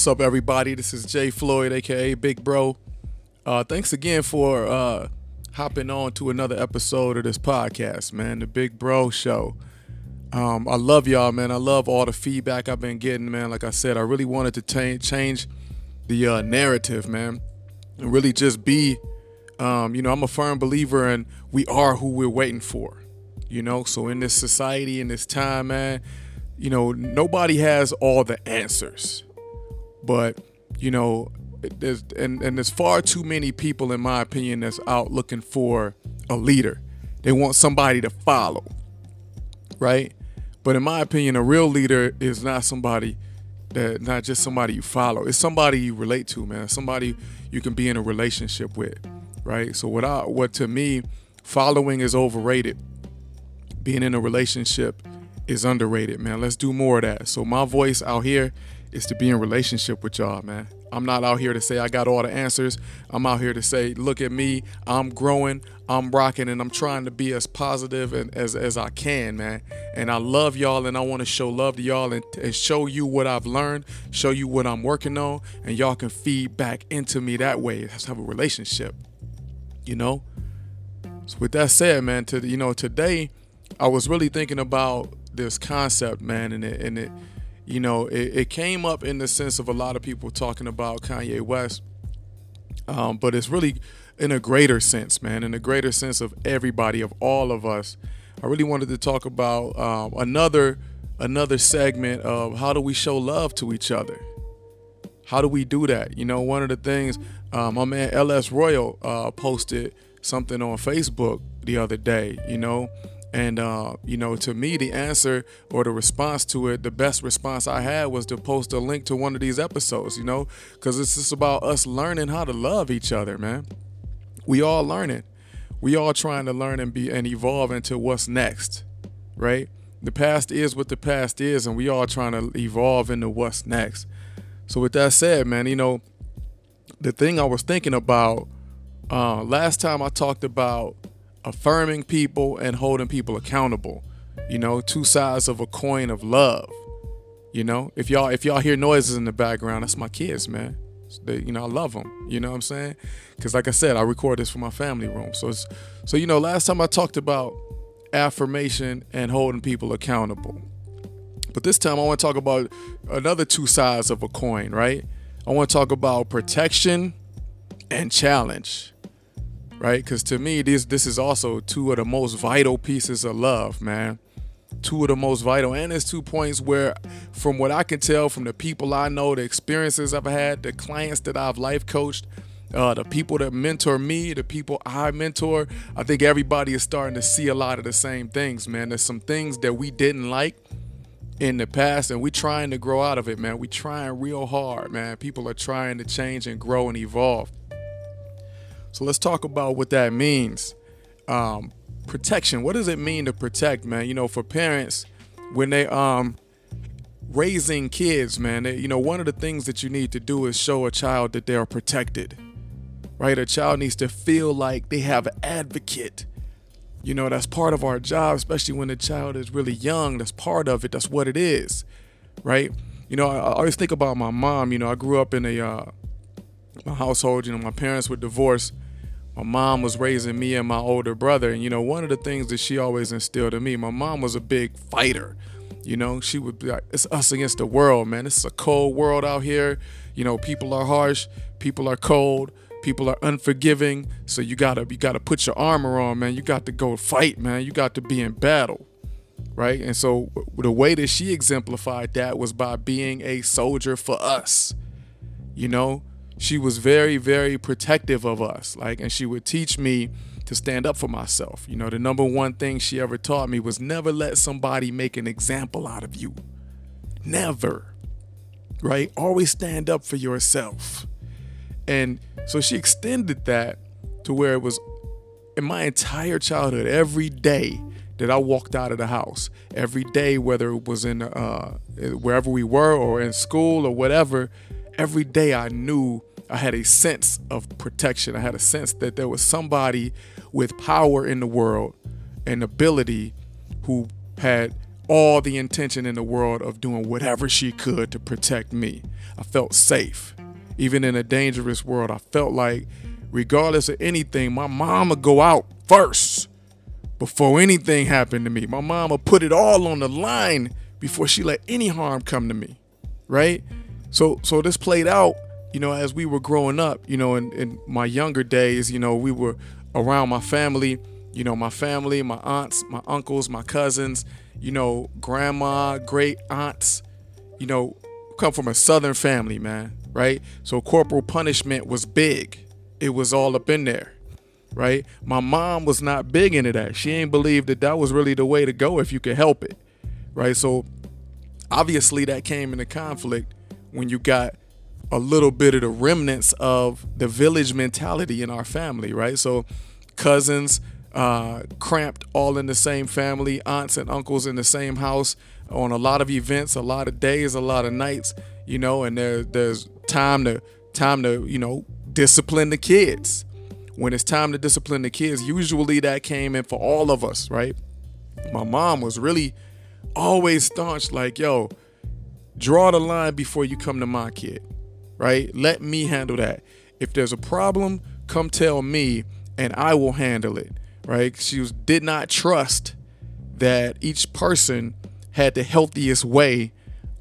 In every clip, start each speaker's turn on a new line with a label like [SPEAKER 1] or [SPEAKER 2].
[SPEAKER 1] What's up, everybody? This is Jay Floyd, aka Big Bro. Uh, thanks again for uh, hopping on to another episode of this podcast, man. The Big Bro Show. Um, I love y'all, man. I love all the feedback I've been getting, man. Like I said, I really wanted to t- change the uh, narrative, man, and really just be, um, you know, I'm a firm believer in we are who we're waiting for, you know. So in this society, in this time, man, you know, nobody has all the answers but you know there's and, and there's far too many people in my opinion that's out looking for a leader. They want somebody to follow right? But in my opinion a real leader is not somebody that not just somebody you follow. It's somebody you relate to man. Somebody you can be in a relationship with right? So what I what to me following is overrated. Being in a relationship is underrated man. Let's do more of that. So my voice out here is to be in relationship with y'all, man. I'm not out here to say I got all the answers. I'm out here to say, look at me, I'm growing, I'm rocking, and I'm trying to be as positive and as, as I can, man. And I love y'all and I want to show love to y'all and, and show you what I've learned, show you what I'm working on, and y'all can feed back into me that way. Let's have a relationship. You know? So with that said, man, to you know, today I was really thinking about this concept, man, and it and it you know, it, it, came up in the sense of a lot of people talking about Kanye West, um, but it's really in a greater sense, man, in a greater sense of everybody, of all of us. I really wanted to talk about um, another another segment of how do we show love to each other. How do we do that? You know, one of the things um, my man LS Royal uh, posted something on Facebook the other day. You know, and, uh, you know, to me, the answer or the response to it, the best response I had was to post a link to one of these episodes, you know, because it's just about us learning how to love each other, man. We all learning. We all trying to learn and be and evolve into what's next, right? The past is what the past is, and we all trying to evolve into what's next. So with that said, man, you know, the thing I was thinking about uh, last time I talked about affirming people and holding people accountable. You know, two sides of a coin of love. You know, if y'all if y'all hear noises in the background, that's my kids, man. They, you know, I love them. You know what I'm saying? Because like I said, I record this for my family room. So it's so you know, last time I talked about affirmation and holding people accountable. But this time I want to talk about another two sides of a coin, right? I want to talk about protection and challenge right? Because to me, this this is also two of the most vital pieces of love, man. Two of the most vital, and it's two points where, from what I can tell from the people I know, the experiences I've had, the clients that I've life coached, uh, the people that mentor me, the people I mentor, I think everybody is starting to see a lot of the same things, man. There's some things that we didn't like in the past, and we're trying to grow out of it, man. We're trying real hard, man. People are trying to change and grow and evolve. So let's talk about what that means. Um, protection. What does it mean to protect, man? You know, for parents, when they um raising kids, man, they, you know, one of the things that you need to do is show a child that they are protected. Right? A child needs to feel like they have an advocate. You know, that's part of our job, especially when the child is really young. That's part of it. That's what it is. Right? You know, I, I always think about my mom. You know, I grew up in a uh, my household. You know, my parents were divorced my mom was raising me and my older brother. And, you know, one of the things that she always instilled in me, my mom was a big fighter. You know, she would be like, it's us against the world, man. It's a cold world out here. You know, people are harsh, people are cold, people are unforgiving. So you gotta you gotta put your armor on, man. You got to go fight, man. You got to be in battle. Right? And so the way that she exemplified that was by being a soldier for us. You know, she was very, very protective of us. Like, and she would teach me to stand up for myself. You know, the number one thing she ever taught me was never let somebody make an example out of you. Never. Right? Always stand up for yourself. And so she extended that to where it was in my entire childhood, every day that I walked out of the house, every day, whether it was in uh, wherever we were or in school or whatever, every day I knew I had a sense of protection. I had a sense that there was somebody with power in the world and ability who had all the intention in the world of doing whatever she could to protect me. I felt safe. Even in a dangerous world, I felt like, regardless of anything, my mom would go out first before anything happened to me. My would put it all on the line before she let any harm come to me. Right? So so this played out, you know, as we were growing up, you know, in, in my younger days, you know, we were around my family, you know, my family, my aunts, my uncles, my cousins, you know, grandma, great aunts, you know, come from a southern family, man, right? So corporal punishment was big. It was all up in there, right? My mom was not big into that. She ain't believe that that was really the way to go if you could help it, right? So obviously that came into conflict when you got a little bit of the remnants of the village mentality in our family, right? So cousins, uh, cramped all in the same family, aunts and uncles in the same house on a lot of events, a lot of days, a lot of nights, you know, and there there's time to time to, you know, discipline the kids. When it's time to discipline the kids, usually that came in for all of us, right? My mom was really always staunch, like, yo, draw the line before you come to my kid, right? Let me handle that. If there's a problem, come tell me and I will handle it right? She was, did not trust that each person had the healthiest way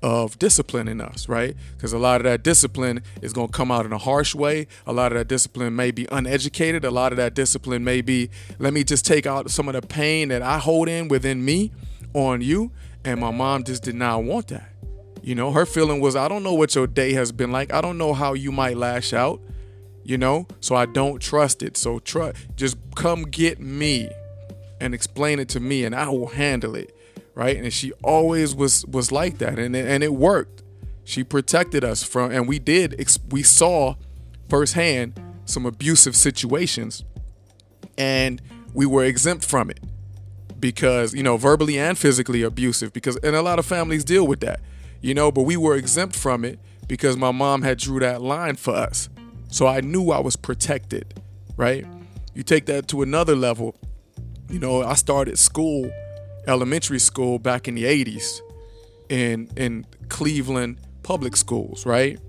[SPEAKER 1] of disciplining us, right? Because a lot of that discipline is going to come out in a harsh way. A lot of that discipline may be uneducated. A lot of that discipline may be, let me just take out some of the pain that I hold in within me on you. And my mom just did not want that. You know, her feeling was, I don't know what your day has been like. I don't know how you might lash out you know? So i don't trust it. So trust just come get me and explain it to me and i will handle it right? And she always was was like that. And and it worked. She protected us from and we did we saw firsthand some abusive situations and we were exempt from it because you know verbally and physically abusive because and a lot of families deal with that you know but we were exempt from it because my mom had drew that line for us so I knew I was protected, right? You take that to another level. You know, I started school, elementary school back in the 80s in in Cleveland public schools, right?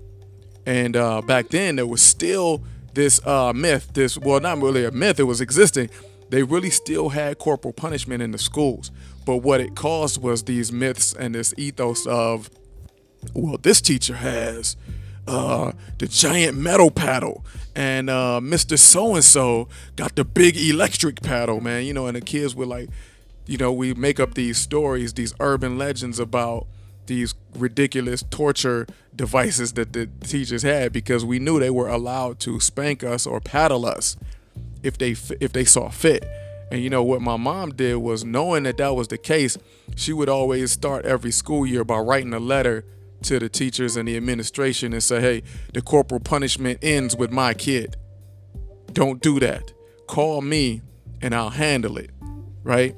[SPEAKER 1] And uh, back then there was still this uh, myth, this well not really a myth, it was existing. They really still had corporal punishment in the schools. But what it caused was these myths and this ethos of, well, this teacher has uh, the giant metal paddle, and uh, Mr. So and So got the big electric paddle, man. You know, and the kids were like, you know, we make up these stories, these urban legends about these ridiculous torture devices that the teachers had because we knew they were allowed to spank us or paddle us if they if they saw fit. And you know what my mom did was knowing that that was the case, she would always start every school year by writing a letter to the teachers and the administration and say, hey, the corporal punishment ends with my kid. Don't do that. Call me and I'll handle it, right?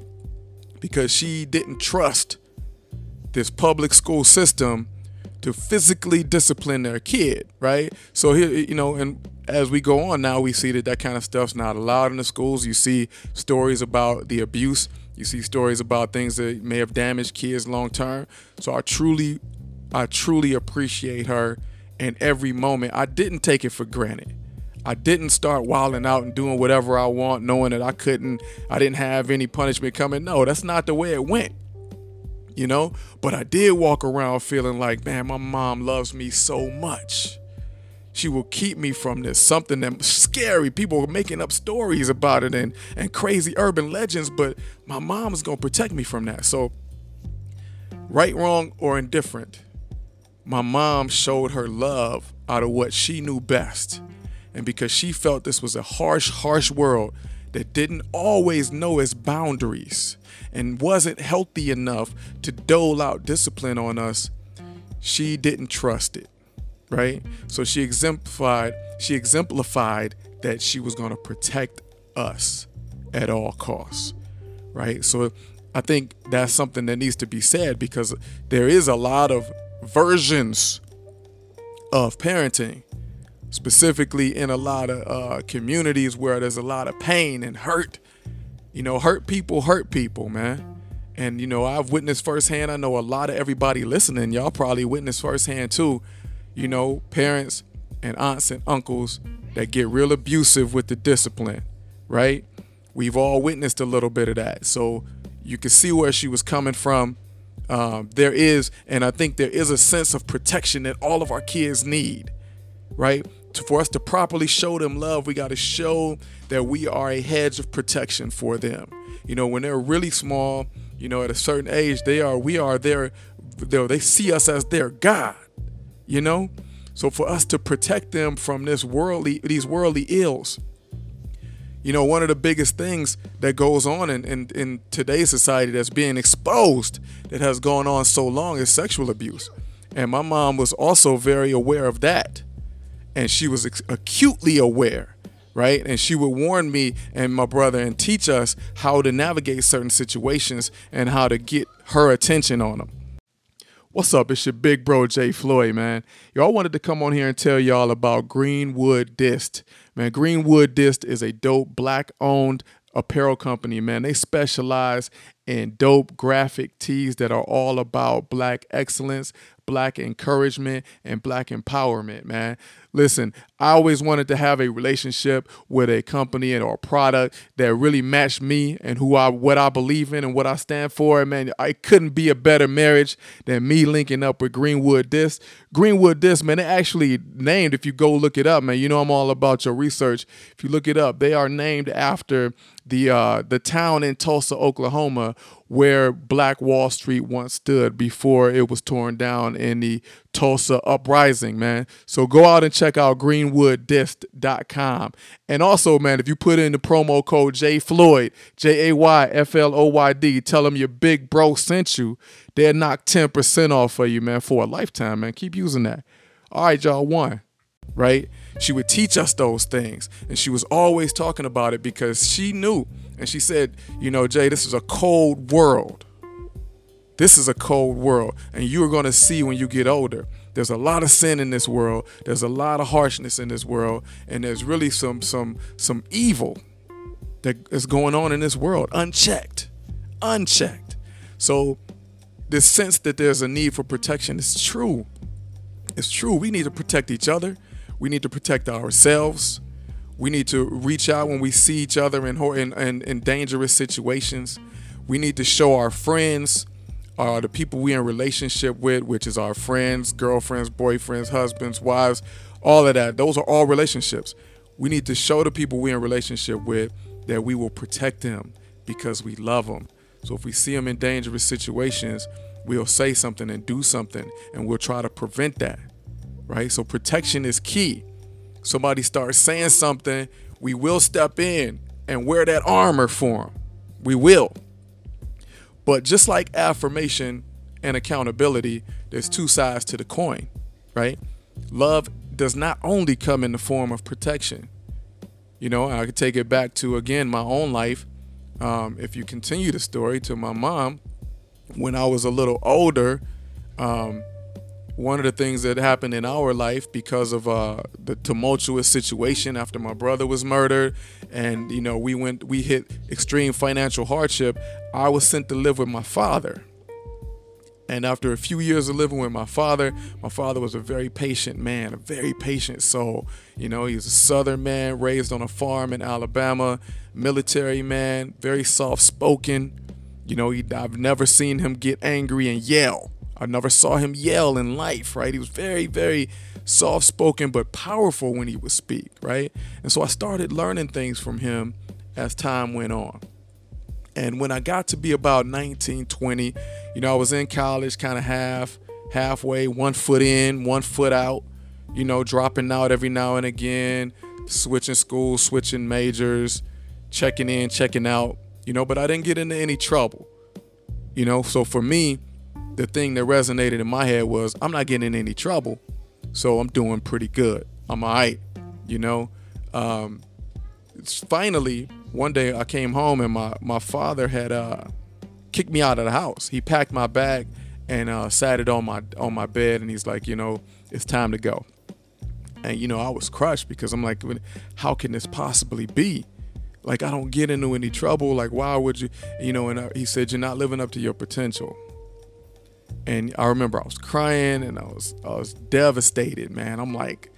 [SPEAKER 1] Because she didn't trust this public school system to physically discipline their kid, right? So here, you know, and as we go on now, we see that that kind of stuff's not allowed in the schools. You see stories about the abuse. You see stories about things that may have damaged kids long term. So I truly I truly appreciate her in every moment. I didn't take it for granted. I didn't start wilding out and doing whatever I want, knowing that I couldn't, I didn't have any punishment coming. No, that's not the way it went. You know? But I did walk around feeling like, man, my mom loves me so much. She will keep me from this. Something that's scary. People are making up stories about it and, and crazy urban legends, but my mom is going to protect me from that. So, right, wrong, or indifferent, my mom showed her love out of what she knew best. And because she felt this was a harsh, harsh world that didn't always know its boundaries and wasn't healthy enough to dole out discipline on us, she didn't trust it. Right? So she exemplified, she exemplified that she was going to protect us at all costs. Right? So I think that's something that needs to be said because there is a lot of versions of parenting, specifically in a lot of uh, communities where there's a lot of pain and hurt. You know, hurt people hurt people, man. And you know, I've witnessed firsthand. I know a lot of everybody listening, y'all probably witnessed firsthand too. You know, parents and aunts and uncles that get real abusive with the discipline, right? We've all witnessed a little bit of that. So you can see where she was coming from. Um, there is, and I think there is a sense of protection that all of our kids need, right? For us to properly show them love, we got to show that we are a hedge of protection for them. You know, when they're really small, you know, at a certain age, they are, we are their, they see us as their God, you know? So for us to protect them from this worldly, these worldly ills, you know, one of the biggest things that goes on in, in, in today's society that's being exposed that has gone on so long is sexual abuse. And my mom was also very aware of that. And she was acutely aware, right? And she would warn me and my brother and teach us how to navigate certain situations and how to get her attention on them. What's up? It's your big bro Jay Floyd, man. Y'all wanted to come on here and tell y'all about Greenwood Dist. Man, Greenwood Dist is a dope black owned apparel company, man. They specialize in dope graphic tees that are all about black excellence, black encouragement, and black empowerment, man. Listen, I always wanted to have a relationship with a company and or a product that really matched me and who I what I believe in and what I stand for. And man, I couldn't be a better marriage than me linking up with Greenwood Dist. Greenwood Dist, man, they actually named, if you go look it up, man, you know I'm all about your research. If you look it up, they are named after the uh, the town in Tulsa, Oklahoma, where Black Wall Street once stood before it was torn down in the Tulsa uprising, man. So go out and check out greenwooddist.com. And also, man, if you put in the promo code J Floyd, J A Y F L O Y D, tell them your big bro sent you, they'll knock 10% off for you, man, for a lifetime, man. Keep using that. All right, y'all, one, right? She would teach us those things. And she was always talking about it because she knew. And she said, you know, Jay, this is a cold world. This is a cold world. And you're going to see when you get older. There's a lot of sin in this world. There's a lot of harshness in this world. And there's really some some some evil that is going on in this world unchecked. Unchecked. So this sense that there's a need for protection is true. It's true. We need to protect each other. We need to protect ourselves. We need to reach out when we see each other in, in, in, in dangerous situations. We need to show our friends, uh, the people we in relationship with, which is our friends, girlfriends, boyfriends, husbands, wives, all of that. Those are all relationships. We need to show the people we in relationship with that we will protect them because we love them. So if we see them in dangerous situations, we'll say something and do something, and we'll try to prevent that right? So protection is key. Somebody starts saying something, we will step in and wear that armor for them. We will. But just like affirmation and accountability, there's two sides to the coin, right? Love does not only come in the form of protection. You know, I could take it back to again my own life. Um, if you continue the story to my mom, when I was a little older, um, one of the things that happened in our life because of uh, the tumultuous situation after my brother was murdered and you know we went we hit extreme financial hardship i was sent to live with my father. And after a few years of living with my father my father was a very patient man a very patient soul. You know he was a southern man raised on a farm in alabama military man very soft spoken you know he, i've never seen him get angry and yell I never saw him yell in life, right? He was very, very soft spoken but powerful when he would speak, right? And so I started learning things from him as time went on. And when I got to be about 19, 20, you know, I was in college kind of half, halfway, one foot in, one foot out, you know, dropping out every now and again, switching schools, switching majors, checking in, checking out, you know, but I didn't get into any trouble, you know. So for me, the thing that resonated in my head was I'm not getting in any trouble, so I'm doing pretty good. I'm alright, you know. Um, finally, one day I came home and my my father had uh, kicked me out of the house. He packed my bag and uh, sat it on my on my bed, and he's like, you know, it's time to go. And you know, I was crushed because I'm like, how can this possibly be? Like I don't get into any trouble. Like why would you? You know. And I, he said you're not living up to your potential. And I remember I was crying and I was I was devastated, man. I'm like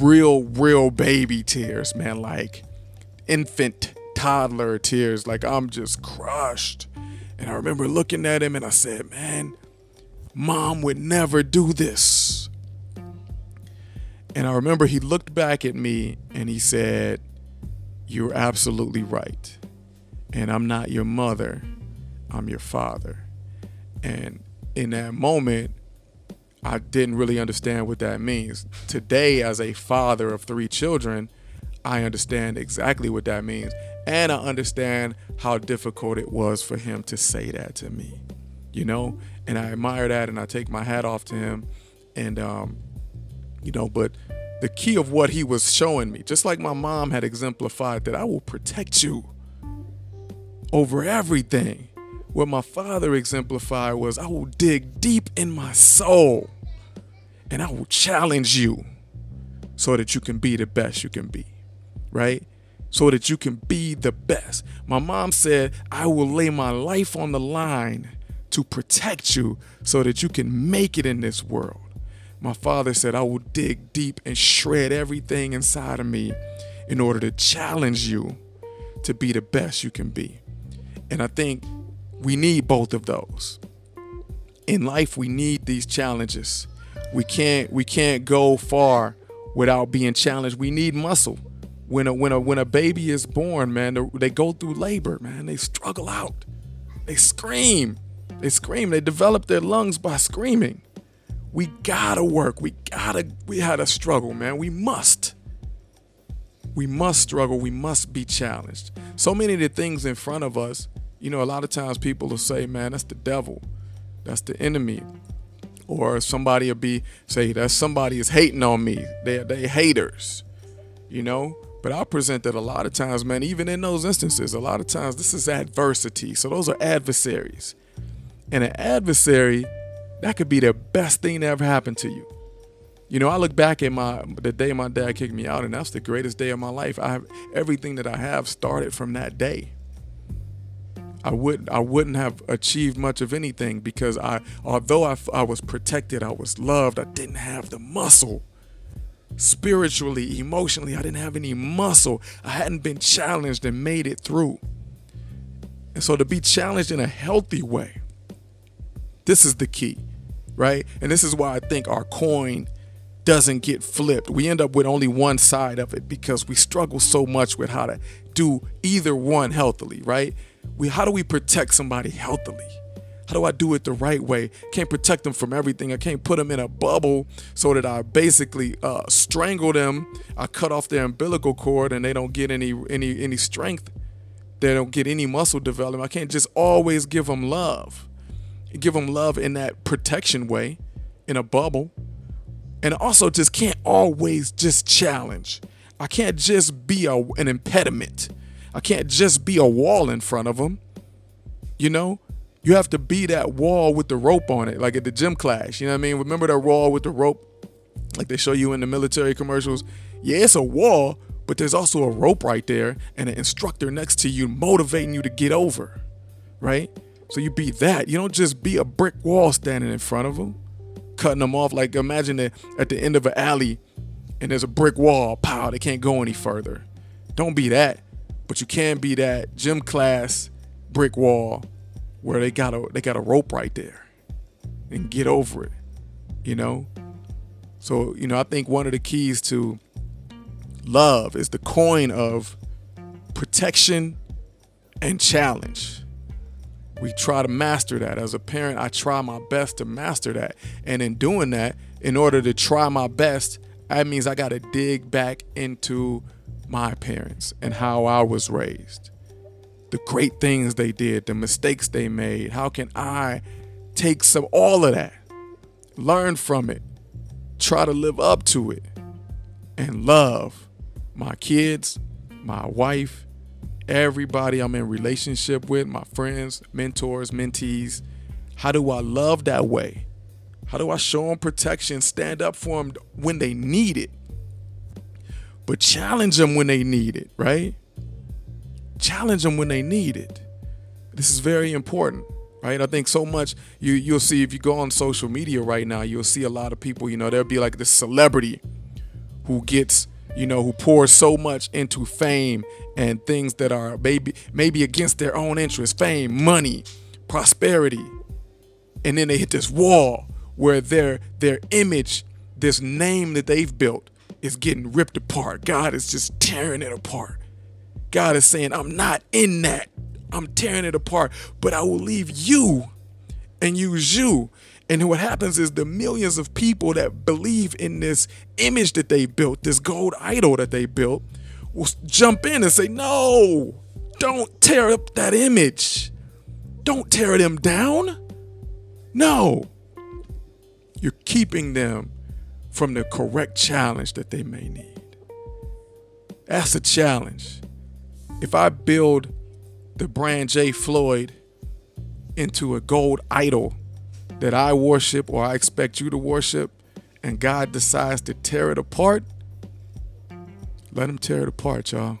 [SPEAKER 1] real real baby tears, man. Like infant toddler tears. Like I'm just crushed. And I remember looking at him and I said, man, mom would never do this. And I remember he looked back at me and he said, You're absolutely right. And I'm not your mother, I'm your father. And in that moment, I didn't really understand what that means. Today, as a father of three children, I understand exactly what that means. And I understand how difficult it was for him to say that to me, you know? And I admire that and I take my hat off to him. And, um, you know, but the key of what he was showing me, just like my mom had exemplified that I will protect you over everything. What my father exemplified was I will dig deep in my soul and I will challenge you so that you can be the best you can be, right? So that you can be the best. My mom said, I will lay my life on the line to protect you so that you can make it in this world. My father said, I will dig deep and shred everything inside of me in order to challenge you to be the best you can be. And I think we need both of those. In life, we need these challenges. We can't we can't go far without being challenged. We need muscle. When a when a when a baby is born, man, they go through labor, man. They struggle out. They scream. They scream. They develop their lungs by screaming. We gotta work. We gotta we had a struggle, man. We must. We must struggle. We must be challenged. So many of the things in front of us, you know, a lot of times people will say, man, that's the devil. That's the enemy or somebody will be say that somebody is hating on me. They they haters, you know. But I present that a lot of times, man. Even in those instances, a lot of times this is adversity. So those are adversaries, and an adversary that could be the best thing that ever happened to you. You know, I look back at my the day my dad kicked me out, and that's the greatest day of my life. I have everything that I have started from that day. I wouldn't I wouldn't have achieved much of anything because I although I, I was protected, I was loved, I didn't have the muscle. Spiritually, emotionally, I didn't have any muscle. I hadn't been challenged and made it through. And so to be challenged in a healthy way, this is the key, right? And this is why I think our coin doesn't get flipped. We end up with only one side of it because we struggle so much with how to do either one healthily, right? We how do we protect somebody healthily? How do I do it the right way? Can't protect them from everything. I can't put them in a bubble so that I basically uh, strangle them. I cut off their umbilical cord and they don't get any any any strength. They don't get any muscle development. I can't just always give them love. Give them love in that protection way, in a bubble. And also just can't always just challenge. I can't just be a, an impediment. I can't just be a wall in front of them. You know, you have to be that wall with the rope on it, like at the gym class. You know what I mean? Remember that wall with the rope, like they show you in the military commercials? Yeah, it's a wall, but there's also a rope right there and an instructor next to you motivating you to get over, right? So you be that. You don't just be a brick wall standing in front of them, cutting them off. Like imagine that at the end of an alley and there's a brick wall, pow, they can't go any further. Don't be that. But you can be that gym class brick wall where they got a they got a rope right there and get over it. You know? So, you know, I think one of the keys to love is the coin of protection and challenge. We try to master that. As a parent, I try my best to master that. And in doing that, in order to try my best, that means I got to dig back into my parents and how I was raised, the great things they did, the mistakes they made. How can I take some all of that, learn from it, try to live up to it, and love my kids, my wife, everybody I'm in relationship with, my friends, mentors, mentees. How do I love that way? How do I show them protection, stand up for them when they need it? But challenge them when they need it, right? challenge them when they need it. This is very important, right? I think so much you you'll see if you go on social media right now, you'll see a lot of people. You know, there'll be like this celebrity who gets you know who pours so much into fame and things that are maybe maybe against their own interests, fame, money, prosperity, and then they hit this wall where their their image, this name that they've built, is getting ripped apart. God is just tearing it apart. God is saying, I'm not in that. I'm tearing it apart, but I will leave you and use you. And what happens is the millions of people that believe in this image that they built, this gold idol that they built, will jump in and say, No, don't tear up that image. Don't tear them down. No. You're keeping them from the correct challenge that they may need. That's a challenge. If I build the brand J. Floyd into a gold idol that I worship or I expect you to worship, and God decides to tear it apart, let him tear it apart, y'all.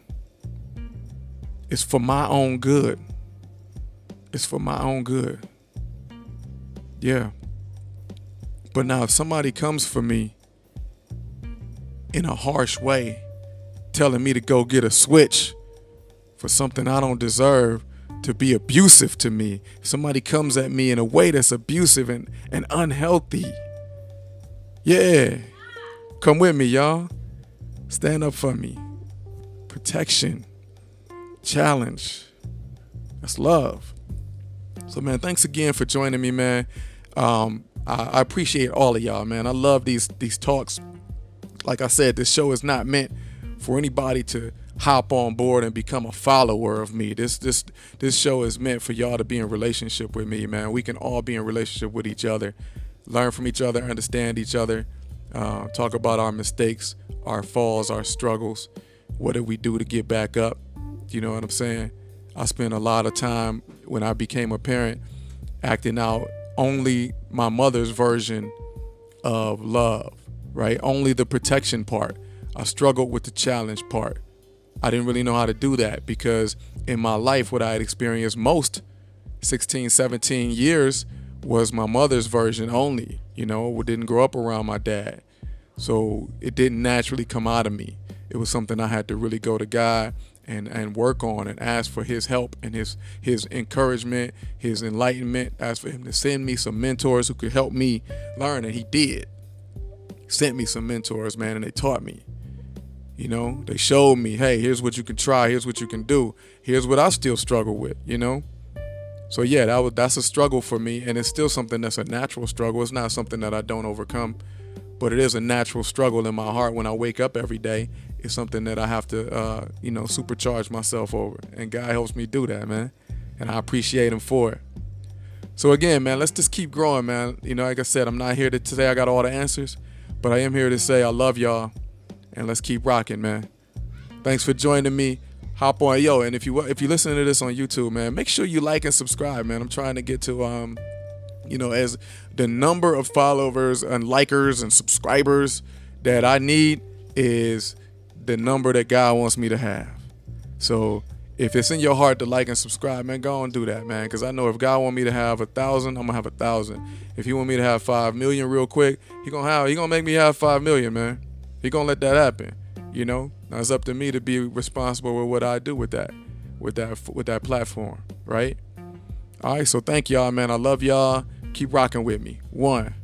[SPEAKER 1] It's for my own good. It's for my own good. Yeah. But now, if somebody comes for me in a harsh way, telling me to go get a switch for something I don't deserve, to be abusive to me, somebody comes at me in a way that's abusive and, and unhealthy, yeah, come with me, y'all. Stand up for me. Protection, challenge. That's love. So, man, thanks again for joining me, man. Um, I, I appreciate all of y'all, man. I love these these talks. Like I said, this show is not meant for anybody to hop on board and become a follower of me. This this this show is meant for y'all to be in relationship with me, man. We can all be in relationship with each other, learn from each other, understand each other, uh, talk about our mistakes, our falls, our struggles. What did we do to get back up? You know what I'm saying? I spent a lot of time when I became a parent acting out only my mother's version of love, right? Only the protection part. I struggled with the challenge part. I didn't really know how to do that because in my life, what I had experienced most 16, 17 years was my mother's version only. You know, we didn't grow up around my dad. So it didn't naturally come out of me. It was something I had to really go to God and, and work on and ask for his help and his his encouragement, his enlightenment, ask for him to send me some mentors who could help me learn. And he did. Sent me some mentors, man, and they taught me. You know, they showed me, hey, here's what you can try, here's what you can do, here's what I still struggle with, you know? So yeah, that was that's a struggle for me, and it's still something that's a natural struggle. It's not something that I don't overcome, but it is a natural struggle in my heart when I wake up every day. It's something that I have to, uh, you know, supercharge myself over, and God helps me do that, man, and I appreciate Him for it. So again, man, let's just keep growing, man. You know, like I said, I'm not here to say I got all the answers, but I am here to say I love y'all and let's keep rocking, man. Thanks for joining me. Hop on, yo, and if you if you listen to this on YouTube, man, make sure you like and subscribe, man. I'm trying to get to um, you know, as the number of followers and likers and subscribers that I need is the number that God wants me to have. So if it's in your heart to like and subscribe, man, go and do that, man. Because I know if God want me to have a thousand, I'm gonna have a thousand. If He want me to have five million real quick, He gonna have He gonna make me have five million, man. He gonna let that happen. You know, now it's up to me to be responsible with what I do with that, with that, with that platform, right? All right, so thank y'all, man. I love y'all. Keep rocking with me. One.